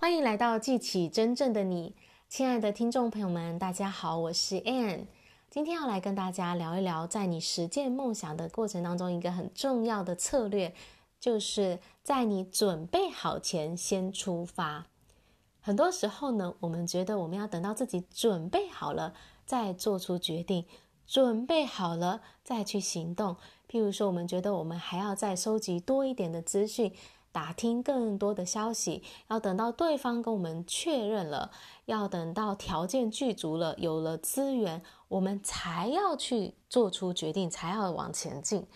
欢迎来到记起真正的你，亲爱的听众朋友们，大家好，我是 Anne。今天要来跟大家聊一聊，在你实践梦想的过程当中，一个很重要的策略，就是在你准备好前先出发。很多时候呢，我们觉得我们要等到自己准备好了再做出决定，准备好了再去行动。譬如说，我们觉得我们还要再收集多一点的资讯。打听更多的消息，要等到对方跟我们确认了，要等到条件具足了，有了资源，我们才要去做出决定，才要往前进。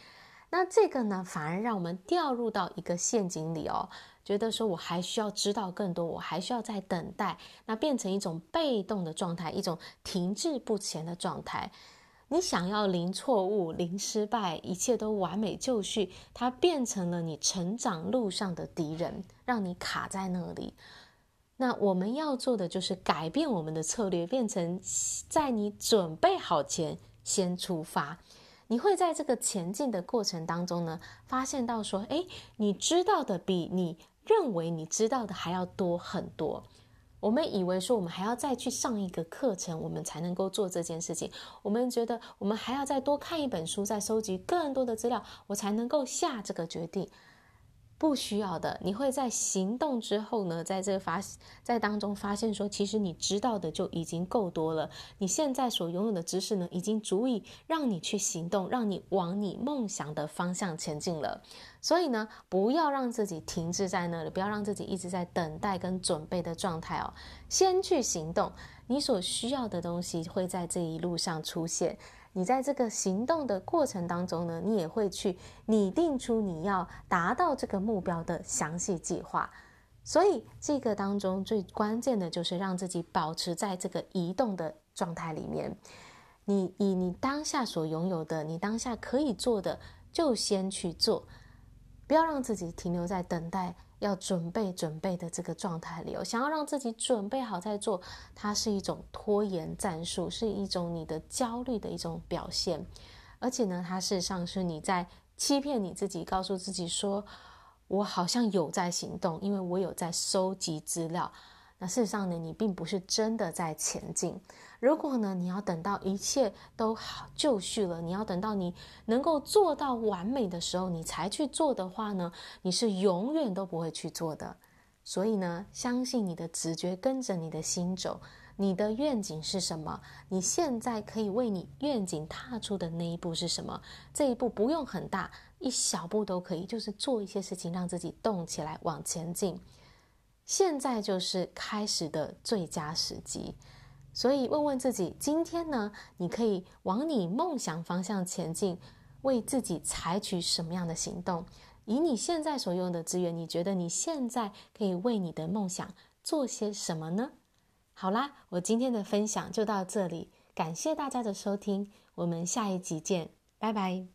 那这个呢，反而让我们掉入到一个陷阱里哦，觉得说我还需要知道更多，我还需要再等待，那变成一种被动的状态，一种停滞不前的状态。你想要零错误、零失败，一切都完美就绪，它变成了你成长路上的敌人，让你卡在那里。那我们要做的就是改变我们的策略，变成在你准备好前先出发。你会在这个前进的过程当中呢，发现到说，诶，你知道的比你认为你知道的还要多很多。我们以为说我们还要再去上一个课程，我们才能够做这件事情。我们觉得我们还要再多看一本书，再收集更多的资料，我才能够下这个决定。不需要的，你会在行动之后呢，在这个发在当中发现说，其实你知道的就已经够多了。你现在所拥有的知识呢，已经足以让你去行动，让你往你梦想的方向前进了。所以呢，不要让自己停滞在那里，不要让自己一直在等待跟准备的状态哦，先去行动。你所需要的东西会在这一路上出现。你在这个行动的过程当中呢，你也会去拟定出你要达到这个目标的详细计划。所以这个当中最关键的就是让自己保持在这个移动的状态里面。你以你当下所拥有的，你当下可以做的，就先去做，不要让自己停留在等待。要准备准备的这个状态里，我想要让自己准备好再做，它是一种拖延战术，是一种你的焦虑的一种表现，而且呢，它事实上是你在欺骗你自己，告诉自己说，我好像有在行动，因为我有在收集资料。事实上呢，你并不是真的在前进。如果呢，你要等到一切都好就绪了，你要等到你能够做到完美的时候，你才去做的话呢，你是永远都不会去做的。所以呢，相信你的直觉，跟着你的心走。你的愿景是什么？你现在可以为你愿景踏出的那一步是什么？这一步不用很大，一小步都可以，就是做一些事情，让自己动起来，往前进。现在就是开始的最佳时机。所以问问自己，今天呢，你可以往你梦想方向前进，为自己采取什么样的行动？以你现在所用的资源，你觉得你现在可以为你的梦想做些什么呢？好啦，我今天的分享就到这里，感谢大家的收听，我们下一集见，拜拜。